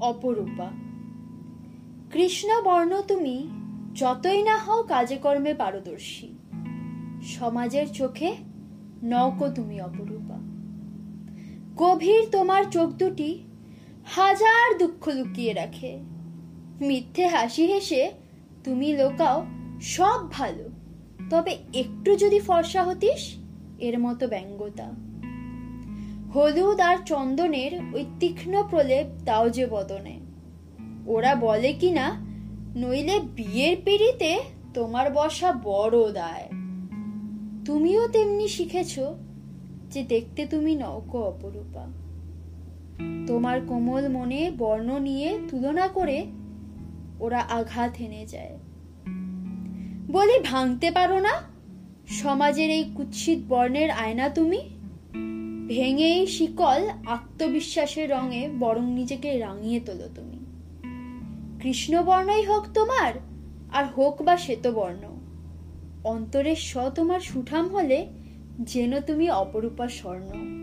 অপরূপা। কৃষ্ণ বর্ণ তুমি যতই না হও কাজে কর্মে পারদর্শী। সমাজের চোখে নৌকো তুমি অপরূপা। গভীর তোমার চোখ দুটি হাজার দুঃখ লুকিয়ে রাখে। মিথ্যে হাসি হেসে তুমি লোকাও সব ভালো। তবে একটু যদি ফর্সা হতিস, এর মতো ব্যঙ্গতা। হলুদ আর চন্দনের ওই তীক্ষ্ণ প্রলেপ তাও যে বদনে। ওরা বলে কি না নইলে বিয়ের পিড়িতে তোমার বসা বড় দায়। তুমিও তেমনি শিখেছ যে দেখতে তুমি নৌকো অপরূপা। তোমার কোমল মনে বর্ণ নিয়ে তুলনা করে ওরা আঘাত এনে যায়। বলি ভাঙতে পারো না? সমাজের এই কুৎসিত বর্ণের আয়না তুমি? ভেঙে শিকল আত্মবিশ্বাসের রঙে বরং নিজেকে রাঙিয়ে তোলো তুমি। কৃষ্ণবর্ণই হোক তোমার, আর হোক বা শ্বেতবর্ণ অন্তরের স তোমার সুঠাম হলে যেন তুমি অপরূপা স্বর্ণ।